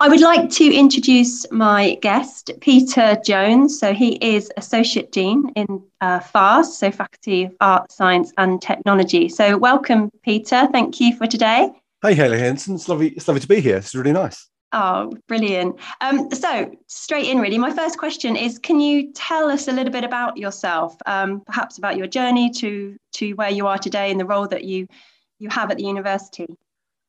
I would like to introduce my guest, Peter Jones. So, he is Associate Dean in uh, FARS, so Faculty of Art, Science and Technology. So, welcome, Peter. Thank you for today. Hey, Haley Henson. It's lovely, it's lovely to be here. It's really nice. Oh, brilliant. Um, so, straight in, really, my first question is Can you tell us a little bit about yourself, um, perhaps about your journey to, to where you are today and the role that you, you have at the university?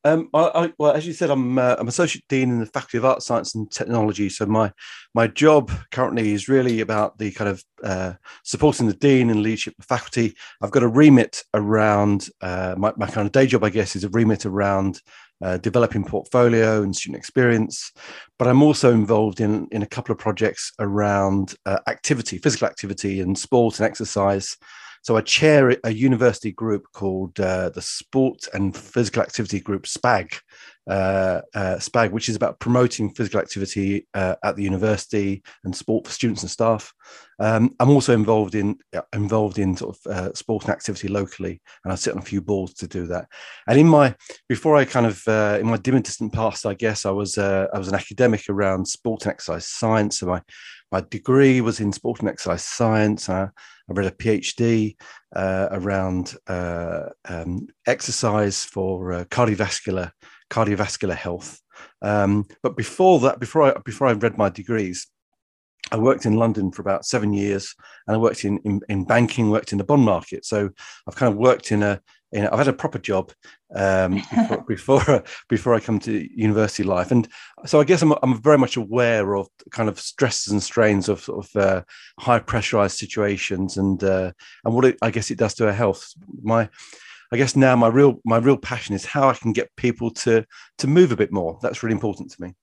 Um, I, I, well, as you said, I'm uh, I'm associate dean in the Faculty of Art, Science and Technology. So my my job currently is really about the kind of uh, supporting the dean and leadership of faculty. I've got a remit around uh, my, my kind of day job, I guess, is a remit around uh, developing portfolio and student experience. But I'm also involved in in a couple of projects around uh, activity, physical activity, and sport and exercise. So I chair a university group called uh, the Sports and Physical Activity Group, SPAG, uh, uh, SPAG, which is about promoting physical activity uh, at the university and sport for students and staff. Um, I'm also involved in uh, involved in sort of uh, sport and activity locally, and I sit on a few boards to do that. And in my before I kind of in my dim and distant past, I guess I was I was an academic around sport and exercise science. So my my degree was in sport and exercise science. I read a PhD around um, exercise for cardiovascular cardiovascular health. Um, but before that, before I before I read my degrees, I worked in London for about seven years, and I worked in, in, in banking, worked in the bond market. So I've kind of worked in a you know, I've had a proper job um, before, before, before I come to university life, and so I guess I'm I'm very much aware of kind of stresses and strains of of uh, high pressurized situations and uh, and what it, I guess it does to our health. My I guess now my real my real passion is how I can get people to to move a bit more. That's really important to me.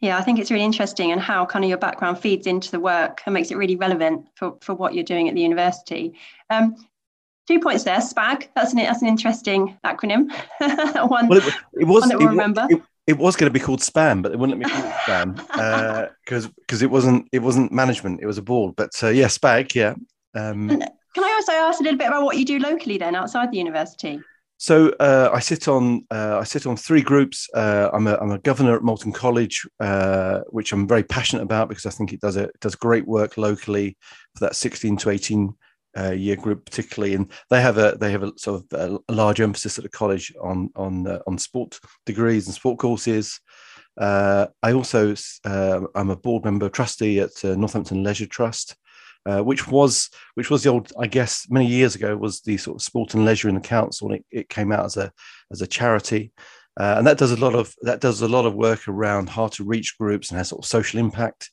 Yeah, I think it's really interesting and how kind of your background feeds into the work and makes it really relevant for, for what you're doing at the university. Um, two points there. SPAG. That's an that's an interesting acronym. one. Well, it, it was. One that we'll it, remember. It, it, was going to be called spam, but they wouldn't let me call it spam because uh, because it wasn't it wasn't management. It was a board. But uh, yeah, SPAG. Yeah. Um, can I also ask a little bit about what you do locally then outside the university? So uh, I sit on uh, I sit on three groups. Uh, I'm a I'm a governor at Moulton College, uh, which I'm very passionate about because I think it does a, it does great work locally for that 16 to 18 uh, year group particularly, and they have a they have a sort of a, large emphasis at the college on on uh, on sport degrees and sport courses. I also I'm a board member trustee at Northampton Leisure Trust, uh, which was which was the old I guess many years ago was the sort of sport and leisure in the council, and it, it came out as a as a charity. and that does a lot of that does a lot of work around hard to reach groups and has sort of social impact.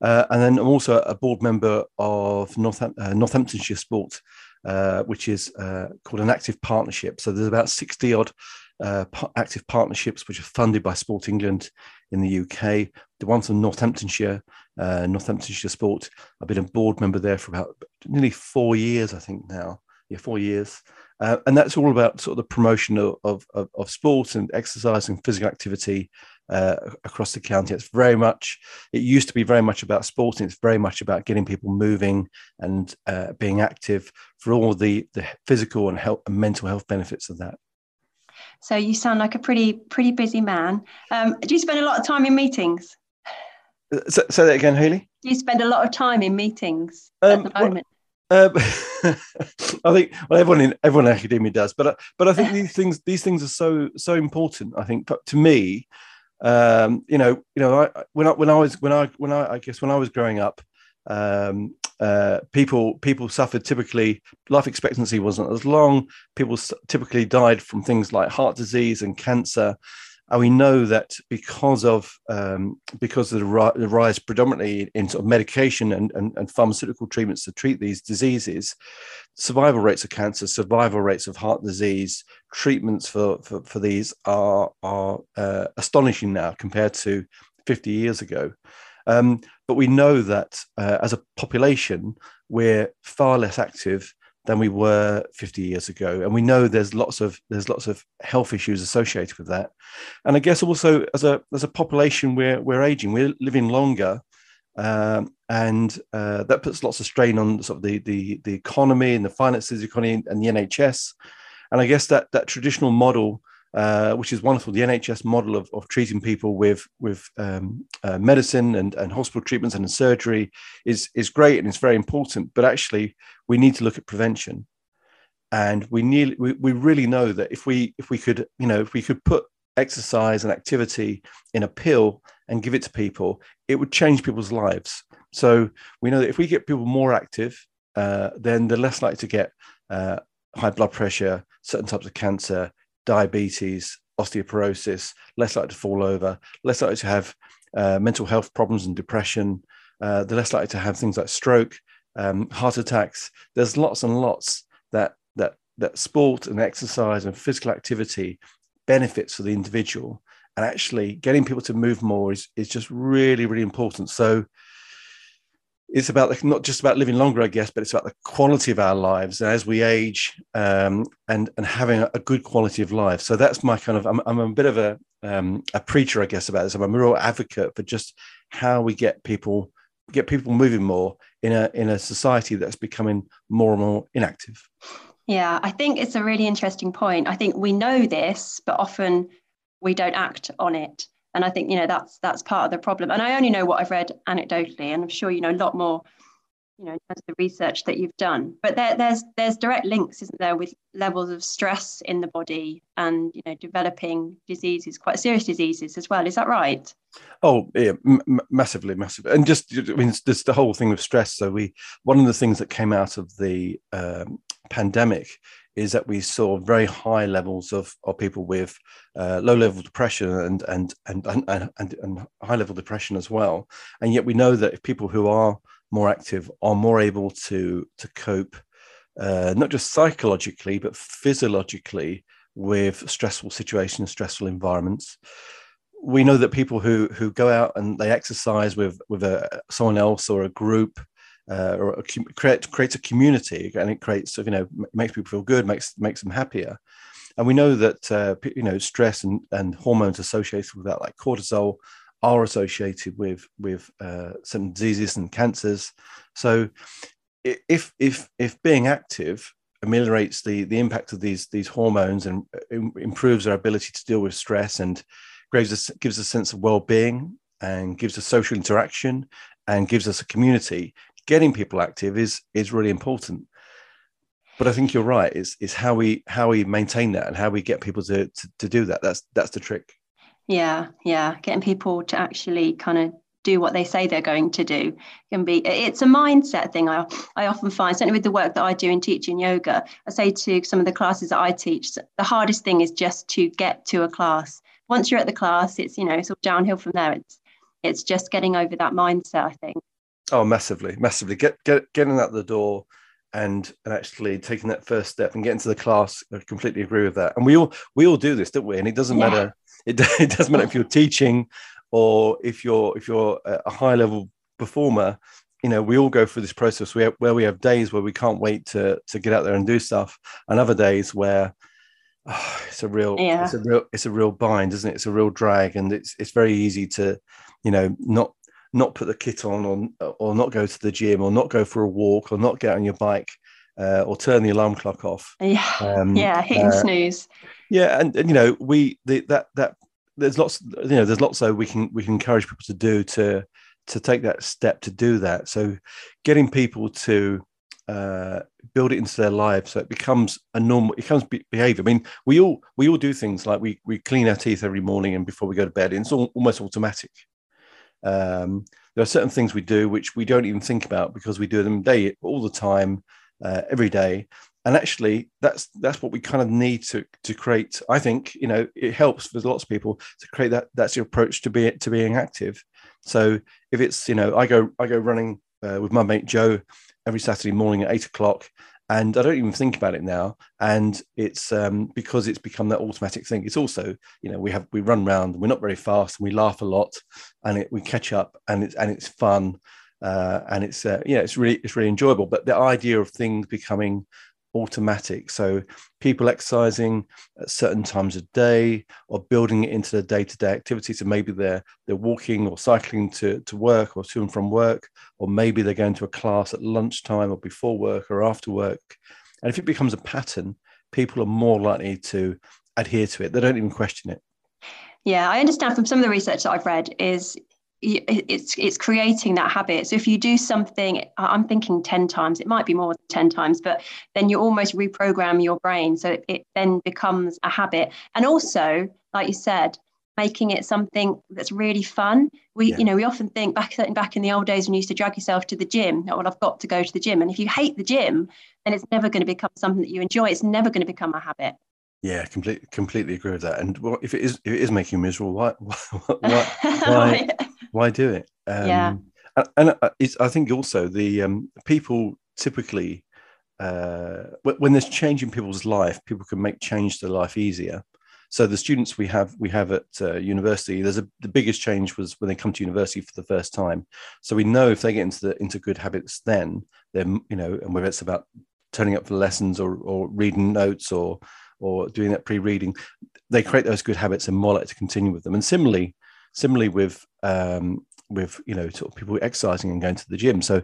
Uh, and then I'm also a board member of Northam- uh, Northamptonshire Sport, uh, which is uh, called an active partnership. So there's about 60 odd uh, active partnerships which are funded by Sport England in the UK. The one from Northamptonshire, uh, Northamptonshire Sport, I've been a board member there for about nearly four years, I think now. Yeah, four years. and that's all about sort of the promotion of, of, of sport and exercise and physical activity uh, across the county. It's very much, it used to be very much about sport, and it's very much about getting people moving and uh, being active for all the, the physical and health and mental health benefits of that. So you sound like a pretty pretty busy man. Um, do you spend a lot of time in meetings? Uh, say, say that again, Haley. Do you spend a lot of time in meetings um, at the moment? Um, I think well, everyone in everyone in academia does, but uh, but I think these things these things are so so important. I think, but to me, um, you know, you know, I, when I when I was when I when I I guess when I was growing up, um, uh, people people suffered typically life expectancy wasn't as long. People typically died from things like heart disease and cancer. and we know that because of um, because of the, ri- the, rise predominantly in sort of medication and, and, and, pharmaceutical treatments to treat these diseases, survival rates of cancer, survival rates of heart disease, treatments for for, for these are are uh, astonishing now compared to 50 years ago. Um, but we know that uh, as a population, we're far less active than we were 50 years ago. And we know there's lots of there's lots of health issues associated with that. And i guess also as a as a population we're we're aging we're living longer. Um, and uh, that puts lots of strain on sort of the, the the economy and the finances economy and the nhs and i guess that that traditional model uh, which is wonderful. The NHS model of, of treating people with with um, uh, medicine and, and hospital treatments and surgery is is great and it's very important. But actually, we need to look at prevention, and we need we, we really know that if we if we could you know if we could put exercise and activity in a pill and give it to people, it would change people's lives. So we know that if we get people more active, uh, then they're less likely to get uh, high blood pressure, certain types of cancer, diabetes, osteoporosis, less likely to fall over, less likely to have uh, mental health problems and depression. Uh, they're less likely to have things like stroke, um, heart attacks. There's lots and lots that that that sport and exercise and physical activity benefits for the individual. And actually, getting people to move more is is just really really important. So it's about not just about living longer, I guess, but it's about the quality of our lives as we age um, and and having a, good quality of life. So that's my kind of I'm, I'm a bit of a um, a preacher, I guess, about this. I'm a real advocate for just how we get people get people moving more in a in a society that's becoming more and more inactive. Yeah, I think it's a really interesting point. I think we know this, but often we don't act on it and I think you know that's that's part of the problem. And I only know what I've read anecdotally, and I'm sure you know a lot more, you know, in terms of the research that you've done. But there, there's there's direct links, isn't there, with levels of stress in the body and you know developing diseases, quite serious diseases as well. Is that right? Oh yeah, m- massively, and just I mean, there's the whole thing of stress. So we one of the things that came out of the um, pandemic is that we saw very high levels of, of people with uh, low level depression and and, and and, and and high level depression as well. And yet we know that if people who are more active are more able to to cope, uh, not just psychologically but physiologically with stressful situations, stressful environments. We know that people who who go out and they exercise with with a, someone else or a group uh, or a, create, creates a community and it creates you know makes people feel good makes makes them happier. And we know that uh, you know stress and, and hormones associated with that like cortisol are associated with with uh, some diseases and cancers. So if if if being active ameliorates the the impact of these these hormones and uh, improves our ability to deal with stress and gives us gives a sense of well-being and gives us social interaction and gives us a community getting people active is is really important. But i think you're right. It's, it's how we how we maintain that and how we get people to, to, to do that. That's that's the trick. Yeah yeah. Getting people to actually kind of do what they say they're going to do can be it's a mindset thing. I i often find certainly with the work that i do in teaching yoga i say to some of the classes that i teach the hardest thing is just to get to a class. Once you're at the class it's you know it's all downhill from there. It's it's just getting over that mindset i think Oh, massively, massively. Get get getting out the door and and actually taking that first step and getting to the class. I completely agree with that. And we all we all do this, don't we? And it doesn't yeah. matter. It, it doesn't matter if you're teaching or if you're if you're a high level performer. You know, we all go through this process where, where we have days where we can't wait to to get out there and do stuff, and other days where oh, it's a real yeah. it's a real it's a real bind, isn't it? It's a real drag, and it's it's very easy to you know not not put the kit on or, or not go to the gym or not go for a walk or not get on your bike uh, or turn the alarm clock off. Yeah, um, yeah, hitting uh, snooze. Yeah, and, and you know we the, that that there's lots you know there's lots that we can we can encourage people to do to to take that step to do that. So getting people to uh, build it into their lives so it becomes a normal it becomes behavior i mean we all we all do things like we we clean our teeth every morning and before we go to bed it's all, almost automatic um, there are certain things we do which we don't even think about because we do them day all the time, uh, every day, and actually that's that's what we kind of need to to create i think you know it helps for lots of people to create that that's your approach to be to being active. So if it's you know i go i go running uh, with my mate joe every saturday morning at eight o'clock and i don't even think about it now and it's um, because it's become that automatic thing. It's also you know we have we run around we're not very fast and we laugh a lot and it, we catch up and it's and it's fun uh, and it's uh, yeah it's really it's really enjoyable. But the idea of things becoming automatic. So people exercising at certain times of day or building it into their day-to-day activity. So maybe they're they're walking or cycling to, to work or to and from work, or maybe they're going to a class at lunchtime or before work or after work. And if it becomes a pattern, people are more likely to adhere to it. They don't even question it. Yeah, I understand from some of the research that I've read is it's it's creating that habit. So if you do something i'm thinking 10 times it might be more than 10 times but then you almost reprogram your brain. So it, it then becomes a habit. And also like you said making it something that's really fun. We yeah. you know we often think back back in the old days when you used to drag yourself to the gym oh, well i've got to go to the gym. And if you hate the gym then it's never going to become something that you enjoy. It's never going to become a habit. Yeah, completely completely agree with that. And well, if it is if it is making you miserable, why why why, why, why do it? Um, yeah, and, and uh, I think also the um, people typically uh, when there's change in people's life, people can make change to life easier. So the students we have we have at uh, university, there's a the biggest change was when they come to university for the first time. So we know if they get into the into good habits, then then you know, and whether it's about turning up for lessons or or reading notes or or doing that pre-reading, they create those good habits and more likely to continue with them. And similarly, similarly with um, with you know sort of people exercising and going to the gym. So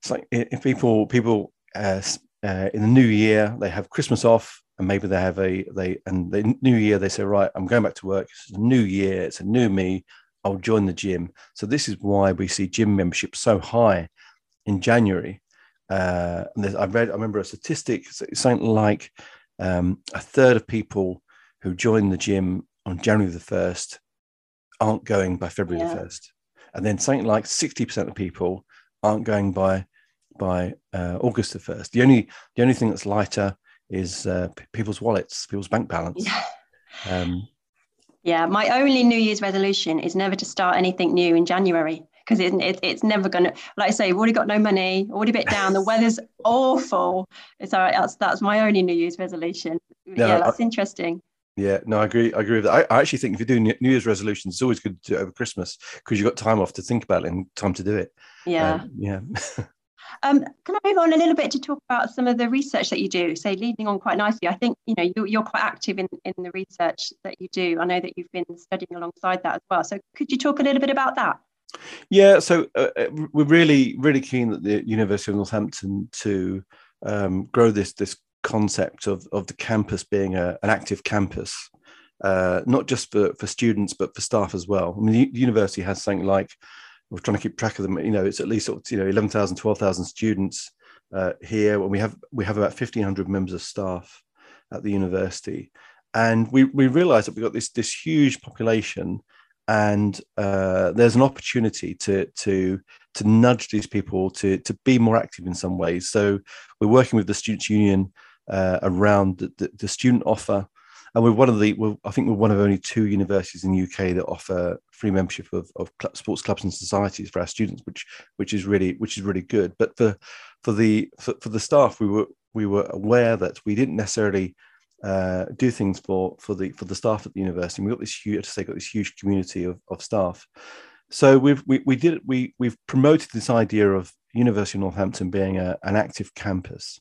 it's like if people people uh, uh, in the new year they have Christmas off and maybe they have a they and the new year they say right I'm going back to work. It's a new year. It's a new me. I'll join the gym. So this is why we see gym membership so high in January. Uh, and I read I remember a statistic something like um, a third of people who join the gym on January the 1st aren't going by February yeah. the 1st. And then something like 60% of people aren't going by by uh, August the 1st. The only the only thing that's lighter is uh, p- people's wallets, people's bank balance. Yeah. Um, yeah, my only New Year's resolution is never to start anything new in January because it, it, it's never going to, like I say, we've already got no money, already a bit down, the weather's awful. It's all right. That's, that's my only New Year's resolution. No, yeah, that's I, interesting. Yeah, no, I agree. I agree with that. I, I, actually think if you're doing New Year's resolutions, it's always good to do it over Christmas because you've got time off to think about it and time to do it. Yeah. Um, yeah. Um, can I move on a little bit to talk about some of the research that you do? So leading on quite nicely, I think you know you're, you're, quite active in, in the research that you do. I know that you've been studying alongside that as well. So could you talk a little bit about that? Yeah, so uh, uh, we're really, really keen at the University of Northampton to um, grow this this concept of of the campus being a, an active campus, uh, not just for for students but for staff as well. I mean, the university has something like we're trying to keep track of them. You know, it's at least you know 11,000, 12,000 students uh, here, and we have we have about fifteen hundred members of staff at the university, and we we realise that we've got this this huge population and uh, there's an opportunity to to to nudge these people to to be more active in some ways. So we're working with the students' union uh, around the, the, the, student offer, and we're one of the I think we're one of only two universities in the UK that offer free membership of, of sports clubs and societies for our students, which which is really which is really good. But for for the for, for the staff, we were we were aware that we didn't necessarily uh, do things for for the for the staff at the university. And we've got this huge, to say, got this huge community of, of staff. So we've we, we did we we've promoted this idea of University of Northampton being a, an active campus,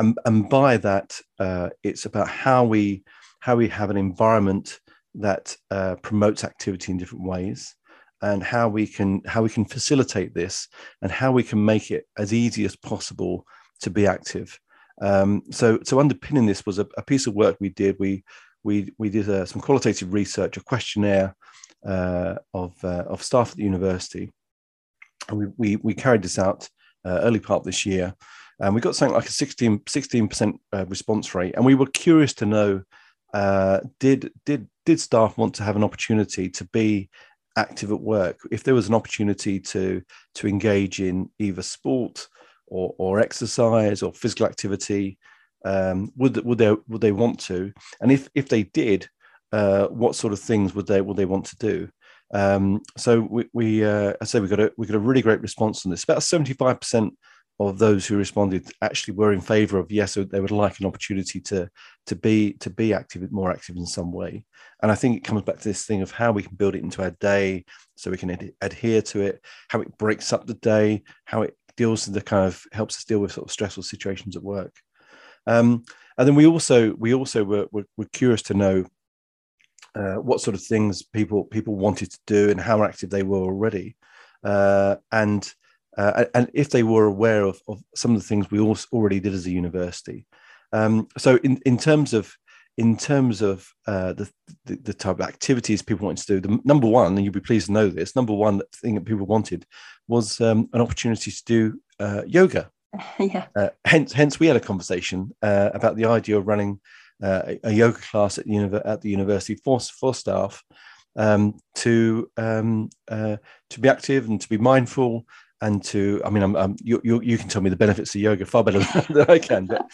and and by that uh, it's about how we how we have an environment that uh, promotes activity in different ways and how we can how we can facilitate this and how we can make it as easy as possible to be active. Um, so, so underpinning this was a, a, piece of work we did. We we we did uh, some qualitative research, a questionnaire uh, of uh, of staff at the university, and we we, we carried this out uh, early part of this year, and we got something like a 16 percent uh, response rate, and we were curious to know uh, did did did staff want to have an opportunity to be active at work if there was an opportunity to to engage in either sport or, or exercise or physical activity Um, would would they would they want to? And if if they did, uh, what sort of things would they would they want to do? Um, so we, we uh, I say we got a we got a really great response on this. About seventy five percent of those who responded actually were in favour of yes, they would like an opportunity to to be to be active, more active in some way. And I think it comes back to this thing of how we can build it into our day, so we can ad- adhere to it, how it breaks up the day, how it deals with the kind of helps us deal with sort of stressful situations at work. Um, and then we also we also were, were, were curious to know uh, what sort of things people people wanted to do and how active they were already, uh, and uh, and if they were aware of, of some of the things we also already did as a university. Um, so in, in terms of in terms of uh, the, the, the type of activities people wanted to do, the number one, and you'd be pleased to know this, number one thing that people wanted was um, an opportunity to do uh, yoga. yeah. Uh, hence, hence we had a conversation uh, about the idea of running uh, a, a, yoga class at the, at the university for, for staff um, to um, uh, to be active and to be mindful and to I mean I'm, I'm, you, you, you can tell me the benefits of yoga far better than I can but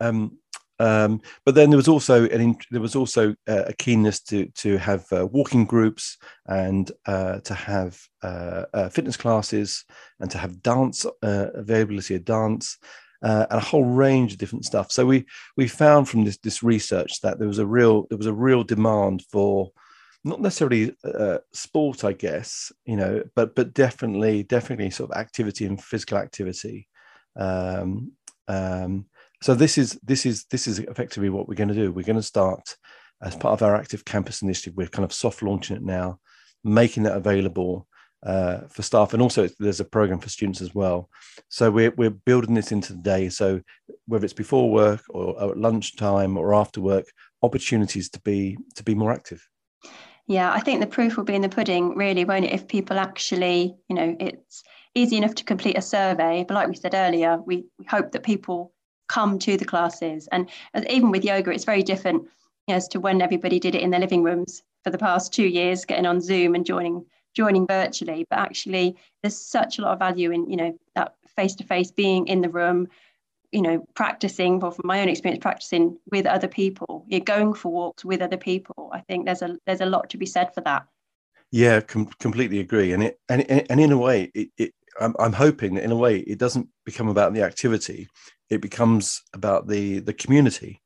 um, um, but then there was also an there was also uh, a keenness to to have uh, walking groups and uh, to have uh, uh, fitness classes and to have dance uh, availability of dance and a whole range of different stuff. So we we found from this this research that there was a real there was a real demand for not necessarily uh, sport, I guess, you know, but but definitely definitely sort of activity and physical activity. Um, um, so this is this is this is effectively what we're going to do. We're going to start as part of our active campus initiative. We're kind of soft launching it now, making that available uh, for staff, and also there's a program for students as well. So we're we're building this into the day. So whether it's before work or, at lunchtime or after work, opportunities to be to be more active. Yeah, I think the proof will be in the pudding, really, won't it? If people actually, you know, it's easy enough to complete a survey, but like we said earlier, we, we hope that people come to the classes. And even with yoga, it's very different as to when everybody did it in their living rooms for the past two years, getting on Zoom and joining joining virtually. But actually, there's such a lot of value in, you know, that face to face being in the room, you know practicing well from my own experience practicing with other people you're going for walks with other people. I think there's a there's a lot to be said for that. Yeah com- completely agree. And it and, and in a way it, it I'm, I'm hoping that in a way it doesn't become about the activity. It becomes about the the community.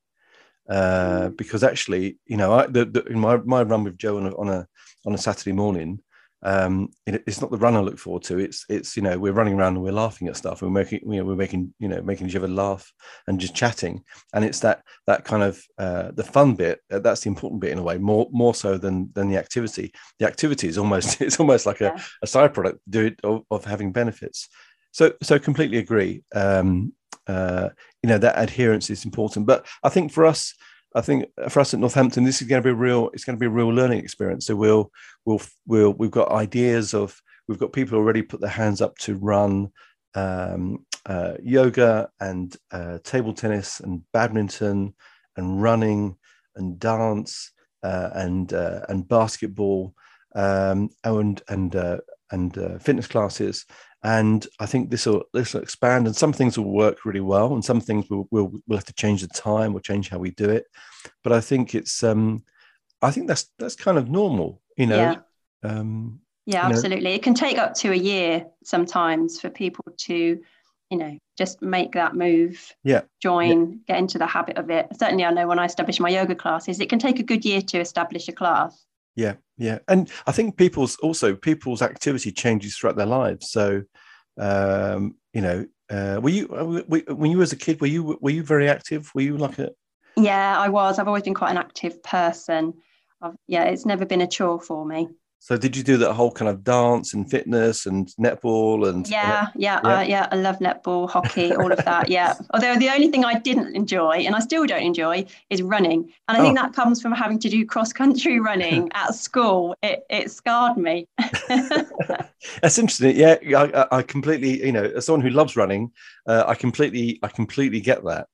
Uh, mm. because actually you know I, the, the, in my, my run with joe on a, on a on a saturday morning um, it, it's not the run I look forward to. It's it's you know we're running around and we're laughing at stuff. We're making you know we're making you know making each other laugh and just chatting. And it's that that kind of uh, the fun bit. Uh, that's the important bit in a way, more more so than than the activity. The activity is almost it's almost like a, a side product do it of, of having benefits. So so completely agree. Um, uh, you know that adherence is important, but I think for us I think for us at Northampton, this is going to be a real. It's going to be a real learning experience. So we'll we'll we'll we've got ideas of we've got people already put their hands up to run um, uh, yoga and uh, table tennis and badminton and running and dance uh, and uh, and basketball um, and and uh, and uh, fitness classes and I think this will this will expand, and some things will work really well, and some things will will we'll have to change the time, we'll change how we do it. But I think it's um, I think that's that's kind of normal, you know. Yeah. Um, yeah, absolutely. Know. It can take up to a year sometimes for people to, you know, just make that move. Yeah. Join, yeah. get into the habit of it. Certainly, I know when I establish my yoga classes, it can take a good year to establish a class yeah yeah. And i think people's also people's activity changes throughout their lives. So um you know uh were you uh, when you were as a kid were you were you very active? Were you like a yeah i was. I've always been quite an active person. I've, yeah it's never been a chore for me so did you do that whole kind of dance and fitness and netball and yeah, yeah, yeah, uh, yeah. I love netball, hockey, all of that. Yeah. Although the only thing I didn't enjoy, and I still don't enjoy, is running. And I oh. think that comes from having to do cross country running at school. It it scarred me. That's interesting. Yeah, I, I completely, you know, as someone who loves running, uh, I completely, I completely get that.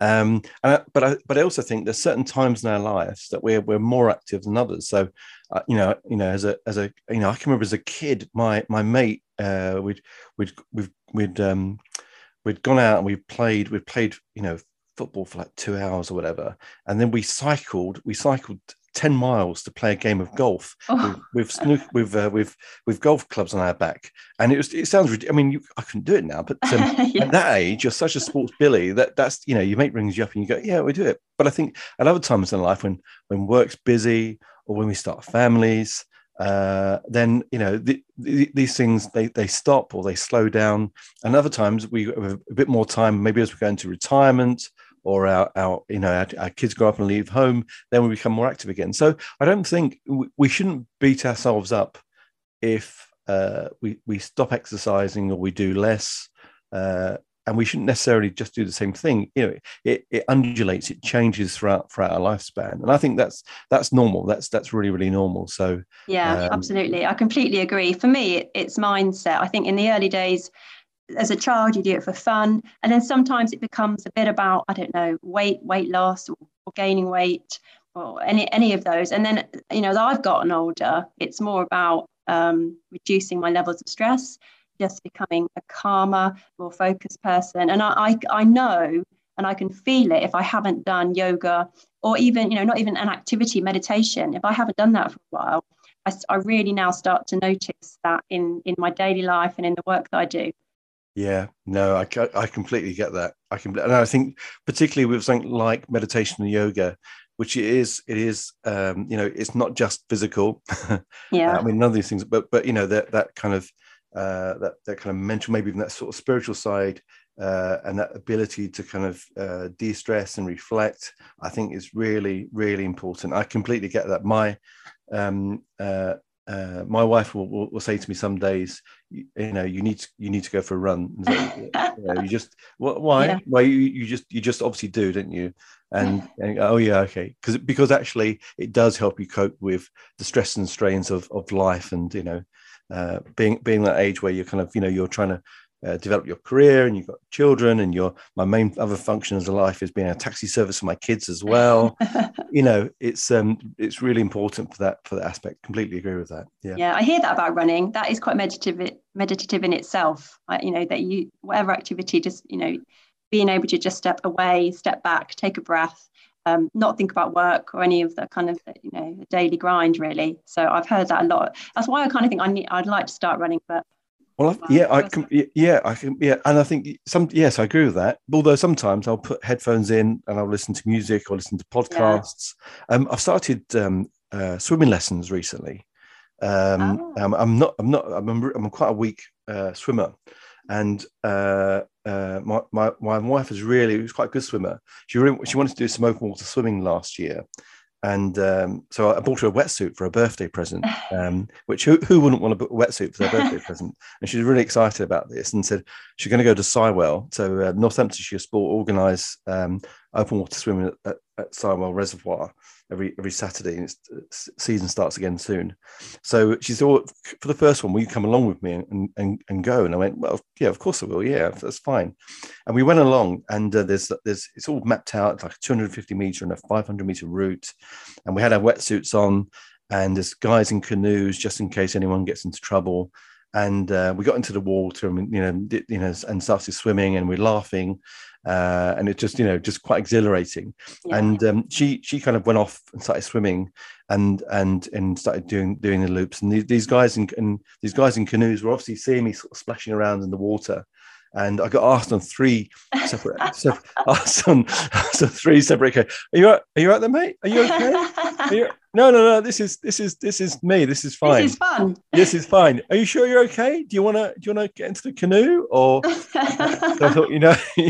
Um, I, but I, but I also think there's certain times in our lives that we're we're more active than others. So, uh, you know, you know, as a as a you know, I can remember as a kid, my my mate, uh, we'd we'd we'd we'd um, we'd gone out and we played we played you know football for like two hours or whatever, and then we cycled. We cycled 10 miles to play a game of golf oh. with with, with, uh, with with golf clubs on our back and it was it sounds i mean you, i couldn't do it now but um, yeah. at that age you're such a sports billy that that's you know your mate rings you up and you go yeah we do it but i think at other times in life when when work's busy or when we start families uh, then you know the, the, these things they they stop or they slow down and other times we have a bit more time maybe as we go into retirement or our, our you know our, our, kids grow up and leave home then we become more active again. So i don't think we, we shouldn't beat ourselves up if uh, we we stop exercising or we do less uh, and we shouldn't necessarily just do the same thing. You know it, it undulates it changes throughout throughout our lifespan. And i think that's that's normal. That's that's really really normal. So yeah um, absolutely. I completely agree. For me it, it's mindset. I think in the early days as a child you do it for fun and then sometimes it becomes a bit about i don't know weight weight loss or, or gaining weight or any any of those. And then you know as i've gotten older it's more about um, reducing my levels of stress just becoming a calmer more focused person. And I, I i know and i can feel it if i haven't done yoga or even you know not even an activity meditation. If i haven't done that for a while I, I really now start to notice that in in my daily life and in the work that i do yeah, no, I, I completely get that. I can, and I think particularly with something like meditation and yoga, which it is, it is, um, you know, it's not just physical. Yeah. I mean, none of these things, but but you know that that kind of uh, that that kind of mental, maybe even that sort of spiritual side, uh, and that ability to kind of uh, de-stress and reflect, I think is really really important. I completely get that. My um, uh, uh, my wife will, will, will, say to me some days, you, you, know, you need to, you need to go for a run. So, you, know, you, just why? Yeah. Why you, you just you just obviously do, don't you? And, and oh yeah, okay, because because actually it does help you cope with the stress and strains of of life, and you know, uh, being being that age where you're kind of you know you're trying to uh, develop your career and you've got children and your my main other function as a life is being a taxi service for my kids as well. You know it's um it's really important for that for that aspect. Completely agree with that. Yeah. Yeah i hear that about running. That is quite meditative meditative in itself. I, you know that you whatever activity just you know being able to just step away step back take a breath um, not think about work or any of the kind of you know daily grind really. So i've heard that a lot. That's why i kind of think i need i'd like to start running but well, I, yeah, I can. Yeah, I can. Yeah, and I think some. Yes, I agree with that. Although sometimes I'll put headphones in and I'll listen to music or listen to podcasts. Yeah. Um, I've started um, uh, swimming lessons recently. Um, oh. um, I'm not. I'm not. I'm, I'm quite a weak uh, swimmer, and uh, uh, my, my my wife is really was quite a good swimmer. She really, she wanted to do some open water swimming last year, and um, so I bought her a wetsuit for a birthday present, um, which who, who wouldn't want a wetsuit for their birthday present? And she's really excited about this and said she's going to go to Sywell. So uh, Northamptonshire Sport organise um, open water swimming at, at, at Sywell Reservoir every every Saturday, and its season starts again soon. So she thought, for the first one, will you come along with me and, and, and go? And I went, well, yeah, of course I will. Yeah, that's fine. And we went along, and uh, there's there's it's all mapped out. It's like a 250 meter and a 500 meter route, and we had our wetsuits on, and there's guys in canoes just in case anyone gets into trouble. And uh, we got into the water, and you know, you know, and started swimming, and we're laughing, uh, and it's just you know just quite exhilarating. Yeah. And um, she she kind of went off and started swimming, and and and started doing doing the loops. And these, these guys in, in these guys in canoes were obviously seeing me sort of splashing around in the water, and I got asked on three separate, separate asked on so three separate. Are you are you right there, mate? Are you okay? Are you, no, no, no. This is this is this is me. This is fine. This is fun. This is fine. Are you sure you're okay? Do you want to do you want to get into the canoe or? so I thought, you know,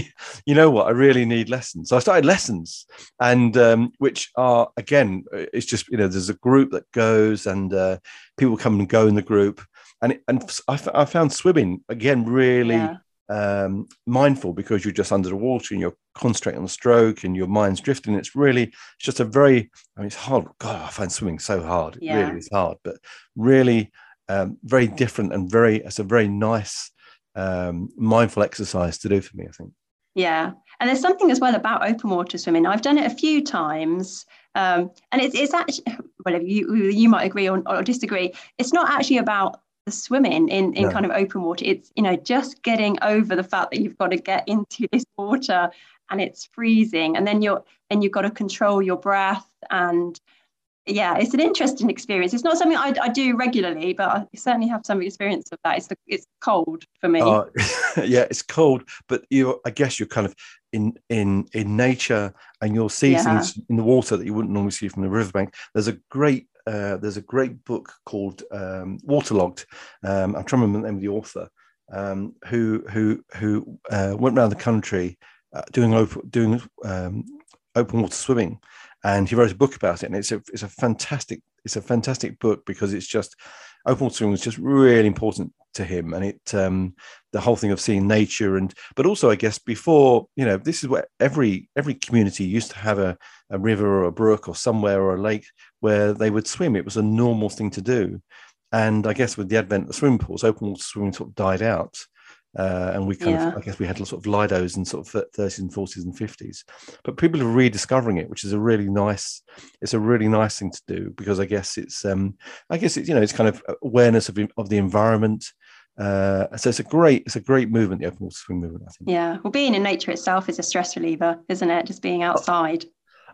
you know what? I really need lessons. So I started lessons, and um, which are again, it's just you know, there's a group that goes, and uh, people come and go in the group, and and I, I found swimming again really. Yeah um, mindful because you're just under the water and you're concentrating on the stroke and your mind's drifting. It's really, it's just a very, I mean, it's hard. God, I find swimming so hard. It really is hard, but really um, very different and very, it's a very nice, um, mindful exercise to do for me, I think. Yeah. And there's something as well about open water swimming. I've done it a few times. Um, and it's, it's actually, well, you, you might agree or, or disagree, it's not actually about swimming in, in no. kind of open water. It's, you know, just getting over the fact that you've got to get into this water and it's freezing and then you're and you've got to control your breath and yeah it's an interesting experience it's not something I, I do regularly but I certainly have some experience of that it's the, it's cold for me uh, yeah it's cold but you I guess you're kind of in in in nature and you'll see yeah. things in the water that you wouldn't normally see from the riverbank there's a great uh, there's a great book called um, Waterlogged. Um, I'm trying to remember the name of the author, um, who who who uh, went around the country uh, doing open doing um, open water swimming, and he wrote a book about it. And it's a it's a fantastic it's a fantastic book because it's just open water swimming was just really important to him, and it um, the whole thing of seeing nature and but also I guess before you know this is where every every community used to have a, a river or a brook or somewhere or a lake where they would swim. It was a normal thing to do. And I guess with the advent of swimming pools, open water swimming sort of died out. Uh, and we kind yeah. of, I guess we had sort of Lidos in sort of 30s and 40s and 50s. But people are rediscovering it, which is a really nice, it's a really nice thing to do because I guess it's, um, I guess it's, you know, it's kind of awareness of, of the environment. Uh, so it's a great, it's a great movement, the open water swim movement. I think. Yeah, well, being in nature itself is a stress reliever, isn't it? Just being outside.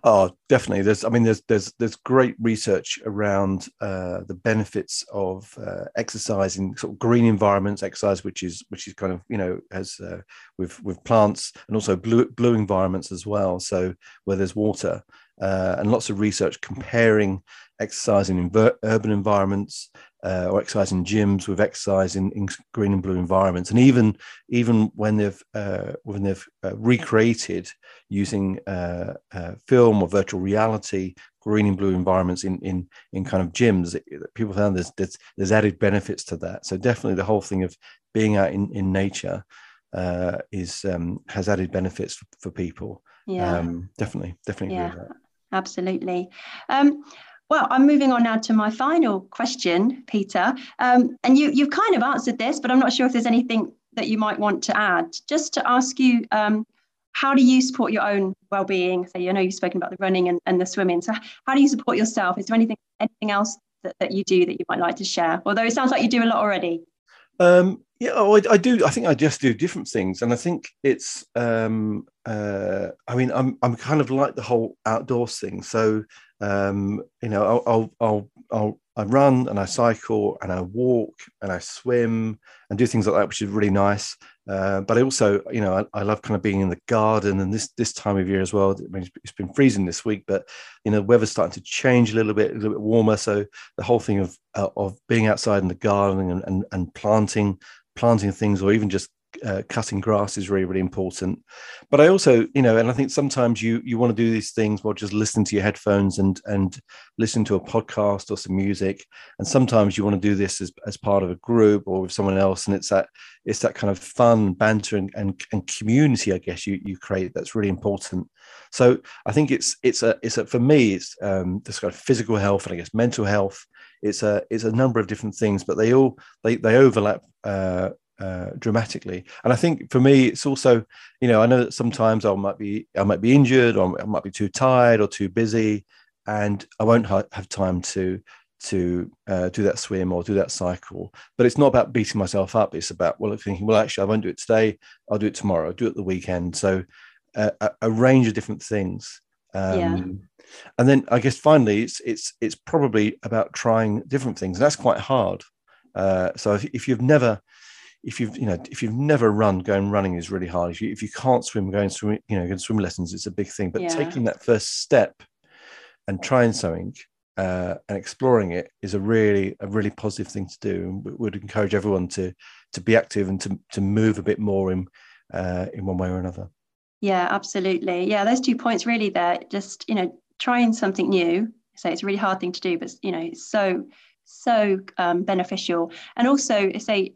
Oh, definitely. There's, I mean, there's there's there's great research around uh, the benefits of uh, exercise in sort of green environments, exercise which is which is kind of you know as uh, with with plants and also blue blue environments as well. So where there's water uh, and lots of research comparing exercise in urban environments uh, or exercise in gyms with exercise in, in, green and blue environments, and even even when they've uh, when they've uh, recreated using uh, uh, film or virtual reality green and blue environments in in in kind of gyms, people found there's, there's there's added benefits to that. So definitely the whole thing of being out in in nature uh, is um, has added benefits for, for people. Yeah, um, definitely, definitely. Yeah, absolutely. Um, well, I'm moving on now to my final question, Peter. Um, and you, you've kind of answered this, but I'm not sure if there's anything that you might want to add. Just to ask you, um, how do you support your own well-being? So, you know, you've spoken about the running and, and the swimming. So, how do you support yourself? Is there anything anything else that, that you do that you might like to share? Although it sounds like you do a lot already. Um, yeah, oh, I, I, do. I think I just do different things, and I think it's. Um, uh, I mean, I'm I'm kind of like the whole outdoors thing. So um, you know, I'll, I'll, I'll, I'll, I run and I cycle and I walk and I swim and do things like that, which is really nice. Uh, but I also, you know, I, I, love kind of being in the garden and this this time of year as well. I mean, it's been freezing this week, but you know, weather's starting to change a little bit, a little bit warmer. So the whole thing of uh, of being outside in the garden and, and and planting planting things, or even just uh, cutting grass is really really important. But i also you know and i think sometimes you you want to do these things while just listening to your headphones and and listen to a podcast or some music. And sometimes you want to do this as, as part of a group or with someone else. And it's that it's that kind of fun banter and, and, and community i guess you you create that's really important. So i think it's it's a it's a for me it's um this kind of physical health and i guess mental health it's a it's a number of different things but they all they they overlap uh, uh, dramatically. And I think for me, it's also, you know, I know that sometimes I might be I might be injured or I might be too tired or too busy, and I won't ha- have time to to uh, do that swim or do that cycle. But it's not about beating myself up. It's about well, thinking, well, actually, I won't do it today. I'll do it tomorrow. I'll do it the weekend. So uh, a, a, range of different things. Um, yeah. And then I guess finally, it's it's it's probably about trying different things. And that's quite hard. Uh, so if, if you've never if you've you know if you've never run going running is really hard. If you, if you can't swim going swim you know going swim lessons it's a big thing. But yeah. taking that first step and trying something uh, and exploring it is a really a really positive thing to do. And we would encourage everyone to to be active and to to move a bit more in uh, in one way or another. Yeah absolutely. Yeah those two points really there just you know trying something new. So it's a really hard thing to do but you know it's so so um, beneficial. And also say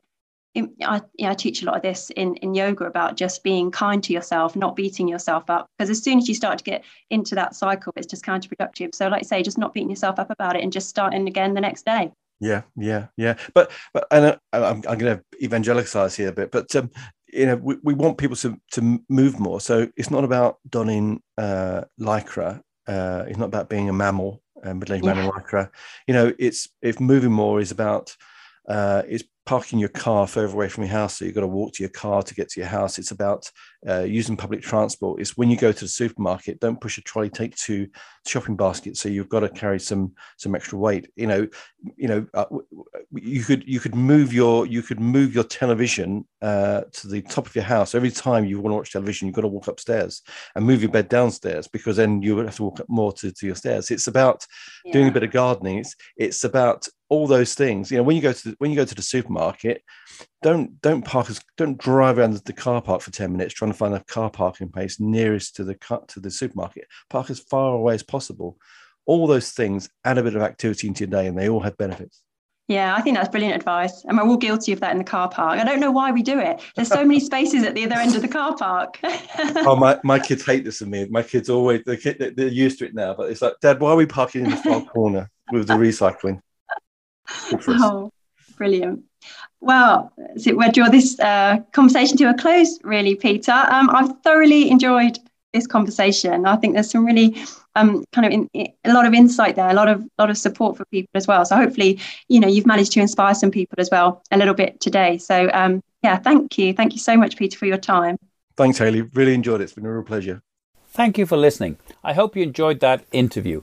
I, I teach a lot of this in, in yoga about just being kind to yourself, not beating yourself up. Because as soon as you start to get into that cycle, it's just counterproductive. So, like I say, just not beating yourself up about it and just starting again the next day. Yeah, yeah, yeah. But but and uh, I'm, I'm going to evangelicize here a bit, but um, you know, we, we want people to to move more. So it's not about donning uh, lycra. Uh, it's not about being a MAMIL, uh, middle-aged yeah. mammal lycra. You know, it's if moving more is about uh, is parking your car further away from your house, so you've got to walk to your car to get to your house. It's about uh, using public transport is when you go to the supermarket, don't push a trolley take two shopping baskets. So you've got to carry some some extra weight. You know, you know, uh, you could you could move your you could move your television uh, to the top of your house every time you want to watch television. You've got to walk upstairs and move your bed downstairs because then you would have to walk up more to, to your stairs. It's about yeah. doing a bit of gardening. It's it's about all those things. You know, when you go to the, when you go to the supermarket, don't don't park as don't drive around the car park for ten minutes trying to find a car parking place nearest to the cut to the supermarket. Park as far away as possible. All those things add a bit of activity into your day, and they all have benefits. Yeah, I think that's brilliant advice. And we're all guilty of that in the car park. I don't know why we do it. There's so many spaces at the other end of the car park. oh, my, my kids hate this of me. My kids always, they're, they're used to it now, but it's like, Dad, why are we parking in the far corner with the recycling? Oh, brilliant. Well, so we'll draw this uh, conversation to a close, really, Peter. Um, I've thoroughly enjoyed this conversation. I think there's some really um, kind of in, in, a lot of insight there, a lot of lot of support for people as well. So hopefully, you know, you've managed to inspire some people as well a little bit today. So um, yeah, thank you, thank you so much, Peter, for your time. Thanks, Haley. Really enjoyed it. It's been a real pleasure. Thank you for listening. I hope you enjoyed that interview.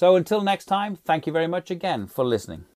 So until next time, thank you very much again for listening.